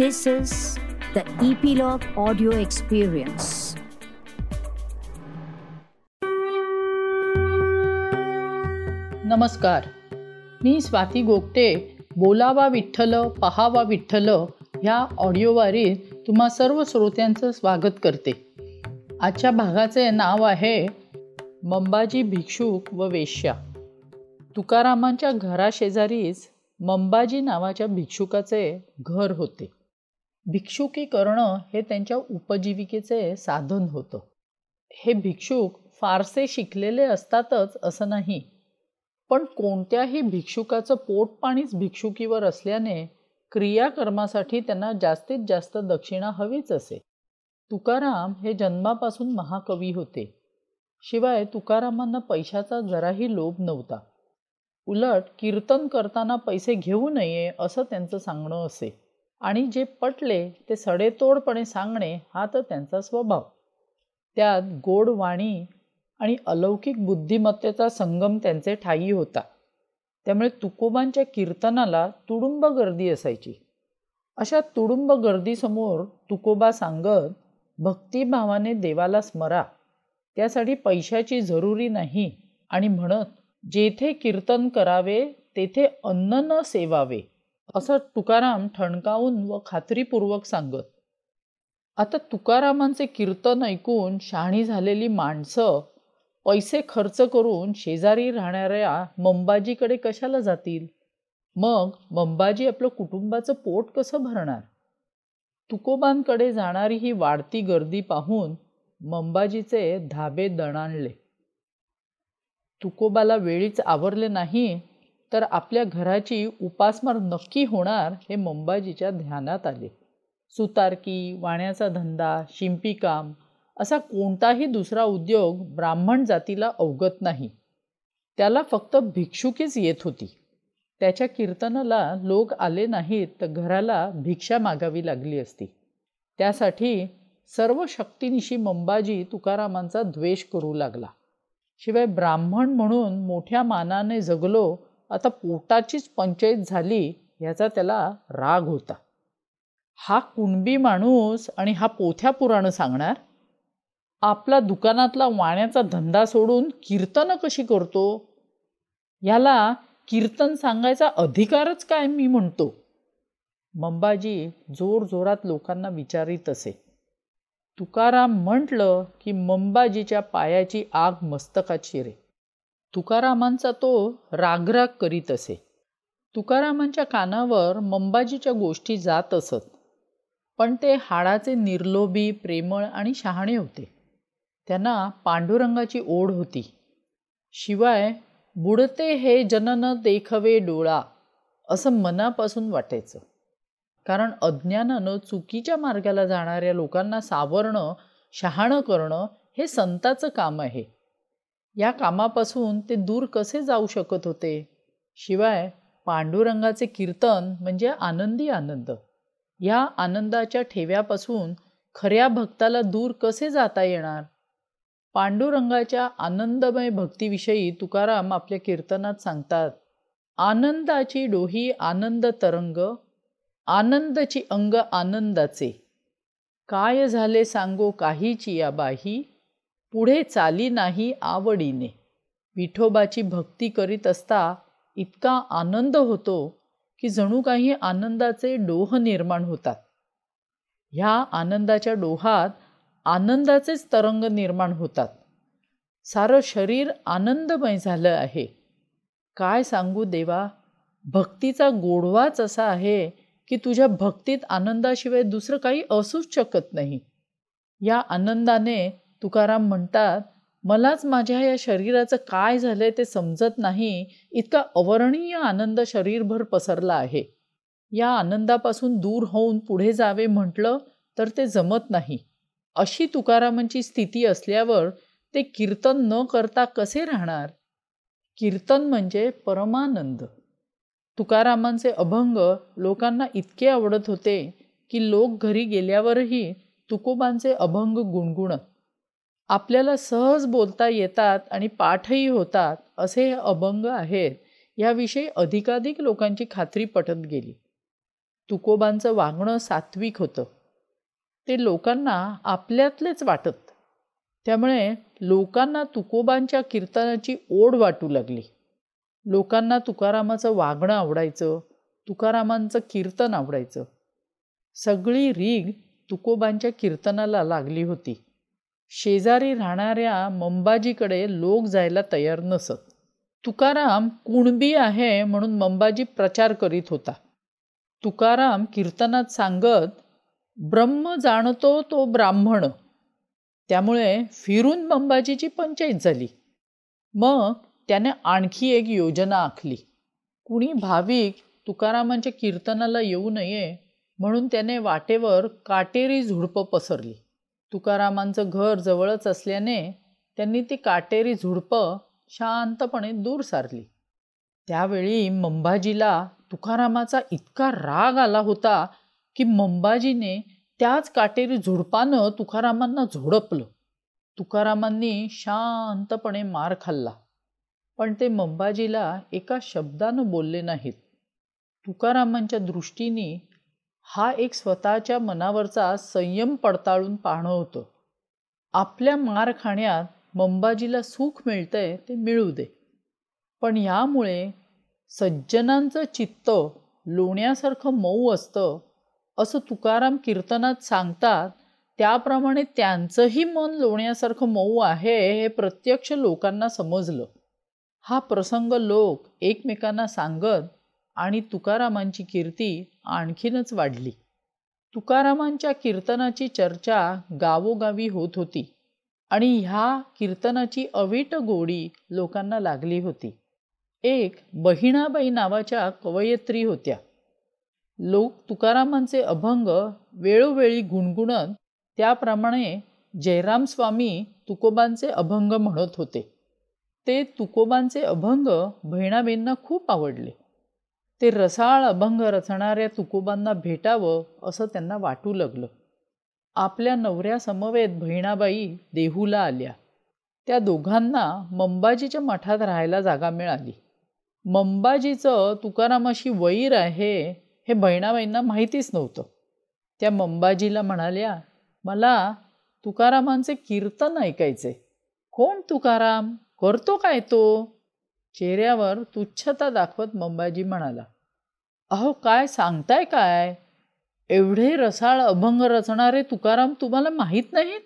This is the Epilogue Audio Experience. नमस्कार. मी स्वाती गोगटे बोलावा विठ्ठल पहावा विठ्ठल ह्या ऑडिओवारीत तुम्हा सर्व श्रोत्यांचं स्वागत करते. आजच्या भागाचे नाव आहे मंबाजी भिक्षुक व वेश्या. तुकारामांच्या घराशेजारीच मंबाजी नावाच्या भिक्षुकाचे घर होते. भिक्षुकी करणं हे त्यांच्या उपजीविकेचे साधन होतं. हे भिक्षुक फारसे शिकलेले असतातच असं नाही. पण कोणत्याही भिक्षुकाचं पोटपाणीच भिक्षुकीवर असल्याने क्रियाकर्मासाठी त्यांना जास्तीत जास्त दक्षिणा हवीच असे. तुकाराम हे जन्मापासून महाकवी होते. शिवाय तुकारामांना पैशाचा जराही लोभ नव्हता. उलट कीर्तन करताना पैसे घेऊ नये असं त्यांचं सांगणं असे. आणि जे पटले ते सडेतोडपणे सांगणे हा तर त्यांचा स्वभाव. त्यात गोड वाणी आणि अलौकिक बुद्धिमत्तेचा संगम त्यांचे ठाई होता. त्यामुळे तुकोबांच्या कीर्तनाला तुडुंब गर्दी असायची. अशा तुडुंब गर्दीसमोर तुकोबा सांगत भक्तिभावाने देवाला स्मरा. त्यासाठी पैशाची जरुरी नाही. आणि म्हणत जेथे कीर्तन करावे तेथे अन्न न सेवावे. असं तुकाराम ठणकावून व खात्रीपूर्वक सांगत आता तुकारामांचे कीर्तन ऐकून शहाणी झालेली माणसं पैसे खर्च करून शेजारी राहणाऱ्या मंबाजीकडे कशाला जातील? मग मंबाजी आपलं कुटुंबाचं पोट कसं भरणार? तुकोबांकडे जाणारी ही वाढती गर्दी पाहून मंबाजीचे धाबे दणाणले. तुकोबाला वेळीच आवरले नाही तर आपल्या घराची उपासमार नक्की होणार हे मंबाजीच्या ध्यानात आले. सुतारकी वाण्याचा धंदा शिंपीकाम असा कोणताही दुसरा उद्योग ब्राह्मण जातीला अवगत नाही. त्याला फक्त भिक्षुकीच येत होती. त्याच्या कीर्तनाला लोक आले नाहीत तर घराला भिक्षा मागावी लागली असती. त्यासाठी सर्व शक्तीनिशी मंबाजी तुकारामांचा द्वेष करू लागला. शिवाय ब्राह्मण म्हणून मोठ्या मानाने जगलो आता पोटाचीच पंचायत झाली ह्याचा त्याला राग होता. हा कुणबी माणूस आणि हा पोथ्या पुराणं सांगणार? आपला दुकानातला वाण्याचा धंदा सोडून कीर्तन कशी करतो? याला कीर्तन सांगायचा अधिकारच काय मी म्हणतो? मंबाजी जोर जोरात लोकांना विचारित असे. तुकाराम म्हटलं की मंबाजीच्या पायाची आग मस्तकात शिरे तुकारामांचा तो रागराग करीत असे. तुकारामांच्या कानावर मंबाजीच्या गोष्टी जात असत. पण ते हाडाचे निर्लोभी प्रेमळ आणि शहाणे होते. त्यांना पांडुरंगाची ओढ होती. शिवाय बुडते हे जनन देखवे डोळा असं मनापासून वाटायचं. कारण अज्ञानानं चुकीच्या मार्गाला जाणाऱ्या लोकांना सावरणं शहाणं करणं हे संताचं काम आहे. या कामापासून ते दूर कसे जाऊ शकत होते? शिवाय पांडुरंगाचे कीर्तन म्हणजे आनंदी आनंद. या आनंदाच्या ठेव्यापासून खऱ्या भक्ताला दूर कसे जाता येणार? पांडुरंगाच्या आनंदमय भक्तीविषयी तुकाराम आपल्या कीर्तनात सांगतात आनंदाची डोही आनंद तरंग आनंदची अंग आनंदाचे. काय झाले सांगो काहीची या बाही पुढे चाली नाही आवडीने. विठोबाची भक्ती करीत असता इतका आनंद होतो की जणू काही आनंदाचे डोह निर्माण होतात. ह्या आनंदाच्या डोहात आनंदाचेच तरंग निर्माण होतात. सारं शरीर आनंदमय झालं आहे. काय सांगू देवा? भक्तीचा गोडवाच असा आहे की तुझ्या भक्तीत आनंदाशिवाय दुसरं काही असूच शकत नाही. या आनंदाने तुकाराम म्हणतात मलाच माझ्या या शरीराचं काय झालंय ते समजत नाही. इतका अवर्णीय आनंद शरीरभर पसरला आहे. या आनंदापासून दूर होऊन पुढे जावे म्हटलं तर ते जमत नाही. अशी तुकारामांची स्थिती असल्यावर ते कीर्तन न करता कसे राहणार? कीर्तन म्हणजे परमानंद. तुकारामांचे अभंग लोकांना इतके आवडत होते की लोक घरी गेल्यावरही तुकोबांचे अभंग गुणगुणत. आपल्याला सहज बोलता येतात आणि पाठही होतात असे हे अभंग आहेत. याविषयी अधिकाधिक लोकांची खात्री पटत गेली. तुकोबांचं वागणं सात्विक होतं. ते लोकांना आपल्यातलेच वाटत. त्यामुळे लोकांना तुकोबांच्या कीर्तनाची ओढ वाटू लागली. लोकांना तुकारामाचं वागणं आवडायचं तुकारामांचं कीर्तन आवडायचं. सगळी रीग तुकोबांच्या कीर्तनाला लागली होती. शेजारी राहणाऱ्या मंबाजीकडे लोक जायला तयार नसत. तुकाराम कुणबी आहे म्हणून मंबाजी प्रचार करीत होता. तुकाराम कीर्तनात सांगत ब्रह्म जाणतो तो ब्राह्मण. त्यामुळे फिरून मंबाजीची पंचायत झाली. मग त्याने आणखी एक योजना आखली. कुणी भाविक तुकारामांच्या कीर्तनाला येऊ नये म्हणून त्याने वाटेवर काटेरी झुडपं पसरली. तुकारामांचं घर जवळच असल्याने त्यांनी ती काटेरी झुडपं शांतपणे दूर सारली. त्यावेळी मंबाजीला तुकारामाचा इतका राग आला होता की मंबाजीने त्याच काटेरी झुडपानं तुकारामांना झोडपलं. तुकारामांनी शांतपणे मार खाल्ला. पण ते मंबाजीला एका शब्दानं बोलले नाहीत. तुकारामांच्या दृष्टीने हा एक स्वतःच्या मनावरचा संयम पडताळून पाहणं होतं. आपल्या मार खाण्यात मंबाजीला सुख मिळतंय ते मिळू दे. पण यामुळे सज्जनांचं चित्त लोण्यासारखं मऊ असतं असं तुकाराम कीर्तनात सांगतात. त्याप्रमाणे त्यांचंही मन लोण्यासारखं मऊ आहे हे प्रत्यक्ष लोकांना समजलं. हा प्रसंग लोक एकमेकांना सांगत आणि तुकारामांची कीर्ती आणखीनच वाढली. तुकारामांच्या कीर्तनाची चर्चा गावोगावी होत होती आणि ह्या कीर्तनाची अवीट गोडी लोकांना लागली होती. एक बहिणाबाई नावाच्या कवयित्री होत्या. लोक तुकारामांचे अभंग वेळोवेळी गुणगुणत त्याप्रमाणे जयराम स्वामी तुकोबांचे अभंग म्हणत होते. ते तुकोबांचे अभंग बहिणाबाईंना खूप आवडले. ते रसाळ अभंग रचणाऱ्या तुकोबांना भेटावं असं त्यांना वाटू लागलं. आपल्या नवऱ्यासमवेत बहिणाबाई देहूला आल्या. त्या दोघांना मंबाजीच्या मठात राहायला जागा मिळाली. मंबाजीचं तुकारामाशी वैर आहे हे बहिणाबाईंना माहितीच नव्हतं. त्या मंबाजीला म्हणाल्या मला तुकारामांचे कीर्तन ऐकायचे कोण तुकाराम? करतो काय तो? चेहऱ्यावर तुच्छता दाखवत मंबाजी म्हणाला अहो काय सांगताय काय? एवढे रसाळ अभंग रचणारे तुकाराम तुम्हाला माहीत नाहीत?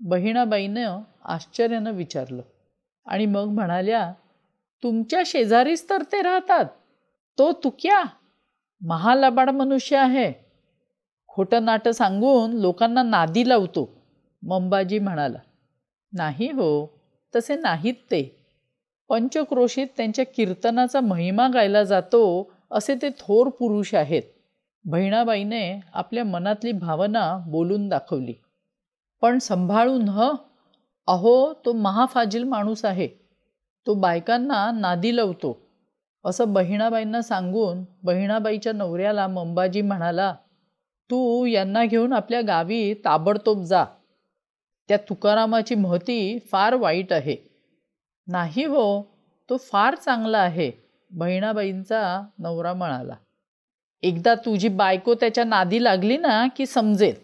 बहिणाबाईनं आश्चर्यानं विचारलं आणि मग म्हणाल्या तुमच्या शेजारीच तर ते राहतात. तो तुक्या महालबाड मनुष्य आहे. खोटं नाटं सांगून लोकांना नादी लावतो. मंबाजी म्हणाला नाही हो तसे नाहीत ते. पंचक्रोशीत त्यांच्या कीर्तनाचा महिमा गायला जातो असे ते थोर पुरुष आहेत. बहिणाबाईने आपल्या मनातली भावना बोलून दाखवली. पण सांभाळून ह? अहो तो महाफाजील माणूस आहे. तो बायकांना नादी लावतो. असं बहिणाबाईंना सांगून बहिणाबाईच्या नवऱ्याला मंबाजी म्हणाला तू यांना घेऊन आपल्या गावी ताबडतोब जा. त्या तुकारामाची महती फार वाईट आहे. नाही हो तो फार चांगला आहे बहिणाबाईंचा नवरा म्हणाला एकदा तुझी बायको त्याच्या नादी लागली ना की समजेल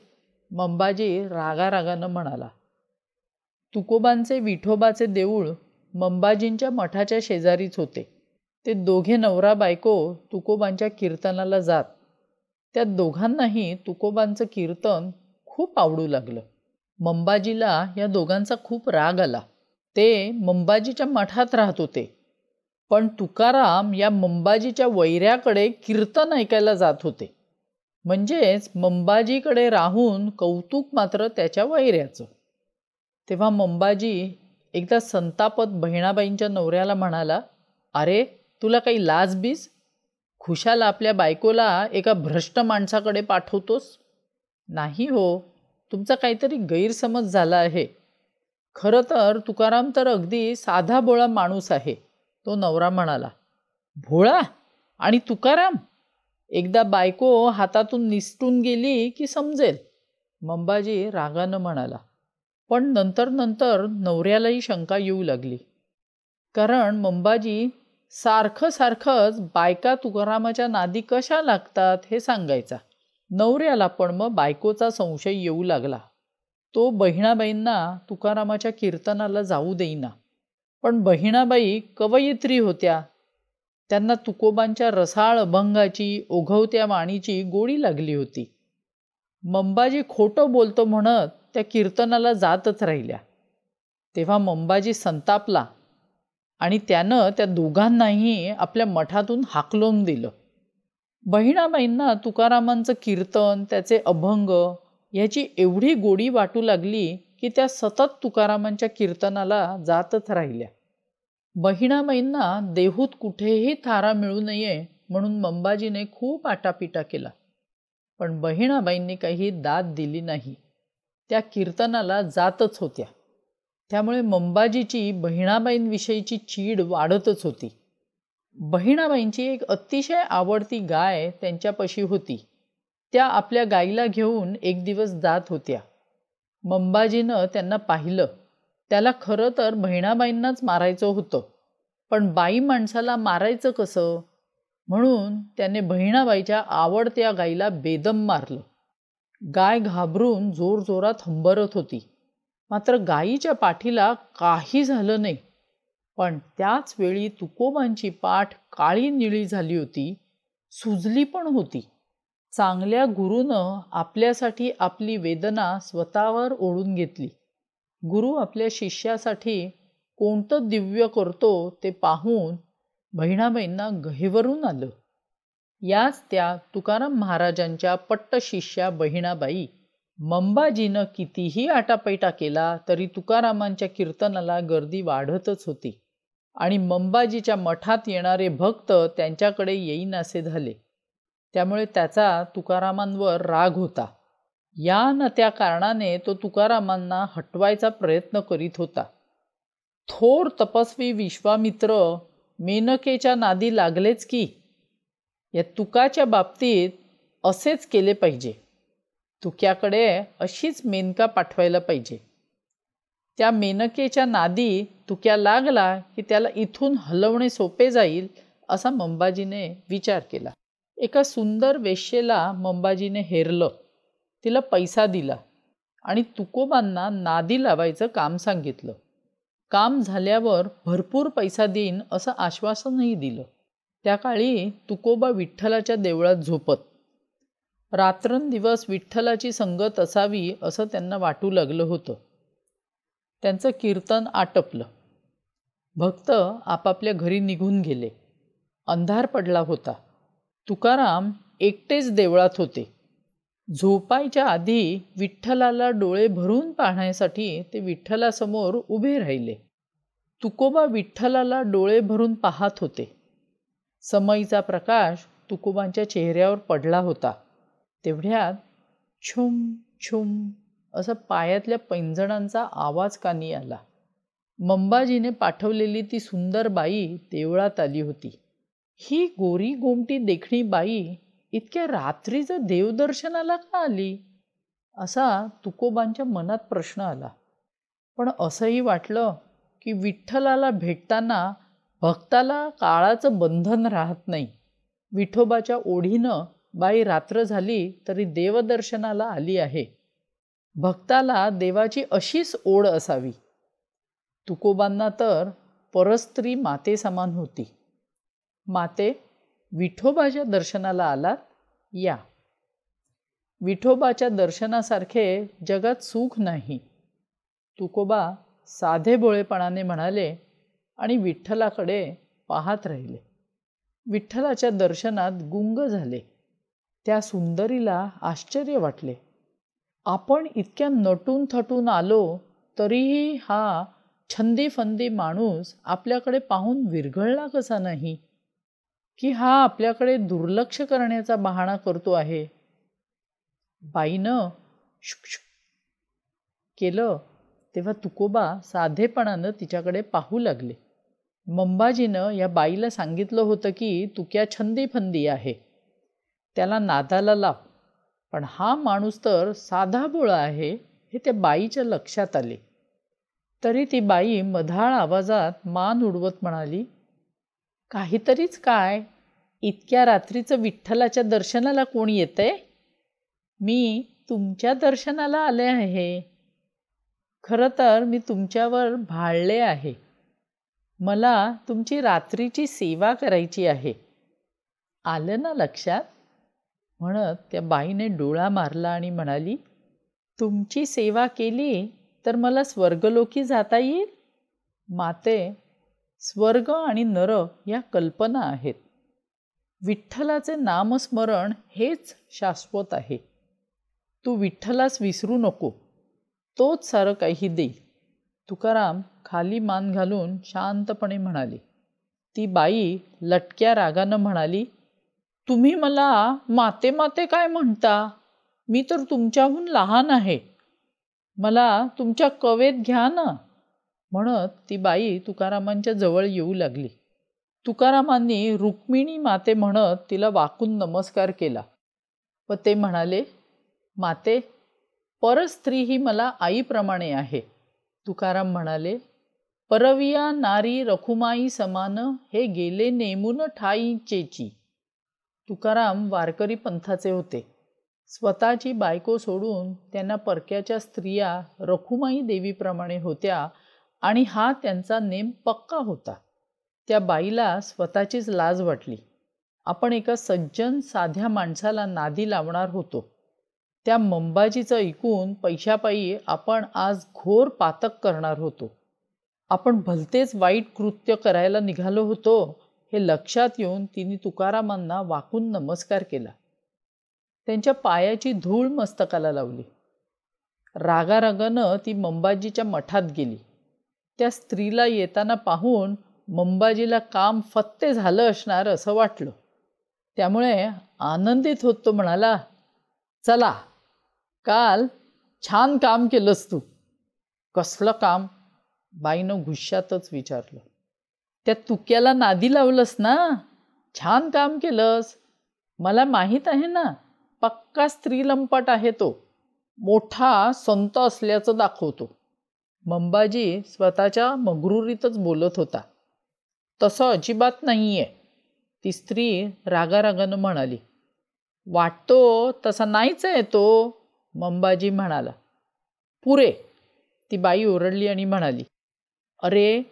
मंबाजी रागारागानं म्हणाला. तुकोबांचे विठोबाचे देऊळ मंबाजींच्या मठाच्या शेजारीच होते. ते दोघे नवरा बायको तुकोबांच्या कीर्तनाला जात. त्या दोघांनाही तुकोबांचं कीर्तन खूप आवडू लागलं. मंबाजीला या दोघांचा खूप राग आला. ते मंबाजीच्या मठात राहत होते. पण तुकाराम या मंबाजीच्या वैऱ्याकडे कीर्तन ऐकायला जात होते. म्हणजेच मंबाजीकडे राहून कौतुक मात्र त्याच्या वैऱ्याचं. तेव्हा मंबाजी एकदा संतापत बहिणाबाईंच्या नवऱ्याला म्हणाला अरे तुला काही लाज बीज? खुशाल आपल्या बायकोला एका भ्रष्ट माणसाकडे पाठवतोस? नाही हो तुमचा काहीतरी गैरसमज झाला आहे. खरं तर तुकाराम तर अगदी साधा बोळा माणूस आहे तो नवरा म्हणाला. भोळा? आणि तुकाराम? एकदा बायको हातातून निसटून गेली की समजेल. मंबाजी रागानं म्हणाला. पण नंतर नंतर नवऱ्यालाही शंका येऊ लागली. कारण मंबाजी सारखं सारखंच बायका तुकारामाच्या नादी कशा लागतात हे सांगायचा. नवऱ्याला पण मग बायकोचा संशय येऊ लागला. तो बहिणाबाईंना तुकारामाच्या कीर्तनाला जाऊ देईना. पण बहिणाबाई कवयित्री होत्या. त्यांना तुकोबांच्या रसाळ अभंगाची ओघवत्या वाणीची गोडी लागली होती. मंबाजी खोटं बोलतो म्हणत त्या कीर्तनाला जातच राहिल्या. तेव्हा मंबाजी संतापला आणि त्यानं त्या दोघांनाही आपल्या मठातून हाकलून दिलं. बहिणाबाईंना तुकारामांचं कीर्तन त्याचे अभंग ह्याची एवढी गोडी वाटू लागली की त्या सतत तुकारामांच्या कीर्तनाला जातच राहिल्या. बहिणाबाईंना देहूत कुठेही थारा मिळू नये म्हणून मंबाजीने खूप आटापिटा केला. पण बहिणाबाईंनी काही दाद दिली नाही. त्या कीर्तनाला जातच होत्या. त्यामुळे मंबाजीची बहिणाबाईंविषयीची चीड वाढतच होती. बहिणाबाईंची एक अतिशय आवडती गाय त्यांच्यापाशी होती. त्या आपल्या गाईला घेऊन एक दिवस जात होत्या. मंबाजीनं त्यांना पाहिलं. त्याला खरं तर बहिणाबाईंनाच मारायचं होतं. पण बाई माणसाला मारायचं कसं? म्हणून त्याने बहिणाबाईच्या आवडत्या गाईला बेदम मारलं. गाय घाबरून जोरजोरात हंबरत होती. मात्र गायीच्या पाठीला काही झालं नाही. पण त्याच वेळी तुकोबांची पाठ काळी निळी झाली होती. सुजली पण होती. चांगल्या गुरुनं आपल्यासाठी आपली वेदना स्वतःवर ओढून घेतली. गुरु आपल्या शिष्यासाठी कोणतं दिव्य करतो ते पाहून बहिणाबाईंना गहिवरून आलं. याच त्या तुकाराम महाराजांच्या पट्ट शिष्या बहिणाबाई मंबाजीनं कितीही आटापैटा केला तरी तुकारामांच्या कीर्तनाला गर्दी वाढतच होती आणि मंबाजीच्या मठात येणारे भक्त त्यांच्याकडे येईनासे झाले. त्यामुळे त्याचा तुकारामांवर राग होता. या न त्या कारणाने तो तुकारामांना हटवायचा प्रयत्न करीत होता. थोर तपस्वी विश्वामित्र मेनकेच्या नादी लागलेच की या तुकाच्या बाबतीत असेच केले पाहिजे. तुक्याकडे अशीच मेनका पाठवायला पाहिजे. त्या मेनकेच्या नादी तुक्या लागला की त्याला इथून हलवणे सोपे जाईल असा मंबाजीने विचार केला. एका सुंदर वेश्येला मंबाजीने हेरलं. तिला पैसा दिला आणि तुकोबांना नादी लावायचं काम सांगितलं. काम झाल्यावर भरपूर पैसा देईन असं आश्वासनही दिलं. त्या काळी तुकोबा विठ्ठलाच्या देवळात झोपत. रात्रंदिवस विठ्ठलाची संगत असावी असं त्यांना वाटू लागलं होतं. त्यांचं कीर्तन आटपलं. भक्त आपापल्या घरी निघून गेले. अंधार पडला होता. तुकाराम एकटेच देवळात होते. झोपायच्या आधी विठ्ठलाला डोळे भरून पाहण्यासाठी ते विठ्ठलासमोर उभे राहिले. तुकोबा विठ्ठलाला डोळे भरून पाहत होते. समईचा प्रकाश तुकोबांच्या चेहऱ्यावर पडला होता. तेवढ्यात छुम छुम असं पायातल्या पैंजणांचा आवाज कानी आला. मंबाजीने पाठवलेली ती सुंदर बाई देवळात आली होती. ही गोरी गोमटी देखणी बाई इतक्या रात्रीचं देवदर्शनाला का आली? असा तुकोबांच्या मनात प्रश्न आला. पण असंही वाटलं की विठ्ठलाला भेटताना भक्ताला काळाचं बंधन राहत नाही. विठोबाच्या ओढीनं बाई रात्र झाली तरी देवदर्शनाला आली आहे. भक्ताला देवाची अशीच ओढ असावी. तुकोबांना तर परस्त्री मातेसमान होती. माते विठोबाच्या दर्शनाला आलात? या. विठोबाच्या दर्शनासारखे जगात सुख नाही. तुकोबा साधे भोळेपणाने म्हणाले आणि विठ्ठलाकडे पाहत राहिले. विठ्ठलाच्या दर्शनात गुंग झाले. त्या सुंदरीला आश्चर्य वाटले. आपण इतक्या नटून थटून आलो तरीही हा छंदी फंदी माणूस आपल्याकडे पाहून विरघळला कसा नाही? की हा आपल्याकडे दुर्लक्ष करण्याचा बहाणा करतो आहे. बाईनं शुक केलं तेव्हा तुकोबा साधेपणानं तिच्याकडे पाहू लागले. मंबाजीनं या बाईला सांगितलं होतं की तुक्या छंदी फंदी आहे. त्याला नादाला लाव. पण हा माणूस तर साधा बोळा आहे. हे त्या बाईच्या लक्षात आले. तरी ती बाई मधाळ आवाजात मान उडवत म्हणाली काहीतरीच काय इतक्या रात्रीचं विठ्ठलाच्या दर्शनाला कोण येतंय? मी तुमच्या दर्शनाला आले आहे. खरं तर मी तुमच्यावर भाळले आहे. मला तुमची रात्रीची सेवा करायची आहे. आलं ना लक्षात? म्हणत त्या बाईने डोळा मारला आणि म्हणाली तुमची सेवा केली तर मला स्वर्गलोकी जाता येईल? माते स्वर्ग आणि नर या कल्पना आहेत. विठ्ठलाचे नामस्मरण हेच शाश्वत आहे. तू विठ्ठलास विसरू नको. तोच सारं काही देईल तुकाराम खाली मान घालून शांतपणे म्हणाली. ती बाई लटक्या रागानं म्हणाली तुम्ही मला माते माते काय म्हणता? मी तर तुमच्याहून लहान आहे. मला तुमच्या कवेत घ्या ना. म्हणत ती बाई तुकारामांच्या जवळ येऊ लागली. तुकारामांनी रुक्मिणी माते म्हणत तिला वाकून नमस्कार केला. व ते म्हणाले माते परस्त्री ही मला आईप्रमाणे आहे. तुकाराम म्हणाले परविया नारी रखुमाई समान हे गेले नेमून ठाई चेची. तुकाराम वारकरी पंथाचे होते. स्वतःची बायको सोडून त्यांना परक्याच्या स्त्रिया रखुमाई देवीप्रमाणे होत्या आणि हा त्यांचा नेम पक्का होता. त्या बाईला स्वतःचीच लाज वाटली. आपण एका सज्जन साध्या माणसाला नादी लावणार होतो. त्या मंबाजीचं ऐकून पैशापायी आपण आज घोर पातक करणार होतो. आपण भलतेच वाईट कृत्य करायला निघालो होतो हे लक्षात येऊन तिने तुकारामांना वाकून नमस्कार केला. त्यांच्या पायाची धूळ मस्तकाला लावली. रागारागानं ती मंबाजीच्या मठात गेली. त्या स्त्रीला येताना पाहून मंबाजीला काम फत्ते झालं असणार असं वाटलं. त्यामुळे आनंदित होत तो म्हणाला चला काल छान काम केलंस तू. कसलं काम? बाईनं गुश्शातच विचारलं. त्या तुक्याला नादी लावलंस ना? छान काम केलंस. मला माहीत आहे ना पक्का स्त्रीलंपट आहे तो. मोठा संत असल्याचं दाखवतो. मंबाजी स्वतःच्या मगरुरीतच बोलत होता. तसं अजिबात नाही आहे ती स्त्री रागारागानं म्हणाली वाटतो तसा नाहीच आहे तो मंबाजी म्हणाला. पुरे ती बाई ओरडली आणि म्हणाली अरे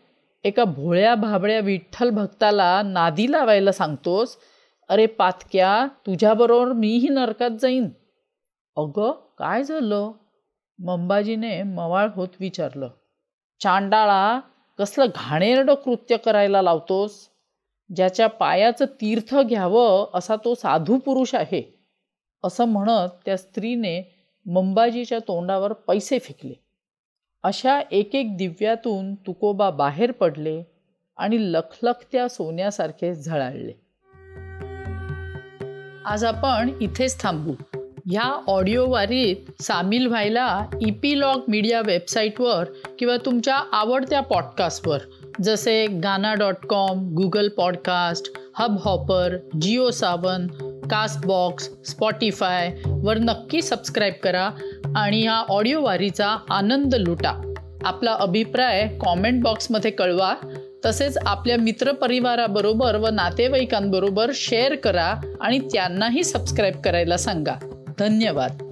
एका भोळ्या भाबळ्या विठ्ठल भक्ताला नादी लावायला सांगतोस? अरे पातक्या तुझ्याबरोबर मीही नरकात जाईन. अगं काय झालं? मंबाजीने मवाळ होत विचारलं चांडाळा कसलं घाणेरडं कृत्य करायला लावतोस? ज्याच्या पायाचं तीर्थ घ्यावं असा तो साधू पुरुष आहे. असं म्हणत त्या स्त्रीने मंबाजीच्या तोंडावर पैसे फेकले. अशा एक एक दिव्यातून तुकोबा बाहेर पडले आणि लखलखत्या सोन्यासारखे झळाळले. आज आपण इथेच थांबू. ह्या ऑडिओ वारीत सामील व्हायला इपीलॉग मीडिया वेबसाईटवर किंवा तुमच्या आवडत्या पॉडकास्टवर जसे Gaana dot com Google podcast Hubhopper JioSaavn Castbox Spotify वर नक्की सबस्क्राईब करा आणि या ऑडिओ वारीचा आनंद लुटा. आपला अभिप्राय कॉमेंट बॉक्समध्ये कळवा. तसेच आपल्या मित्रपरिवाराबरोबर व नातेवाईकांबरोबर शेअर करा आणि त्यांनाही सबस्क्राईब करायला सांगा. धन्यवाद.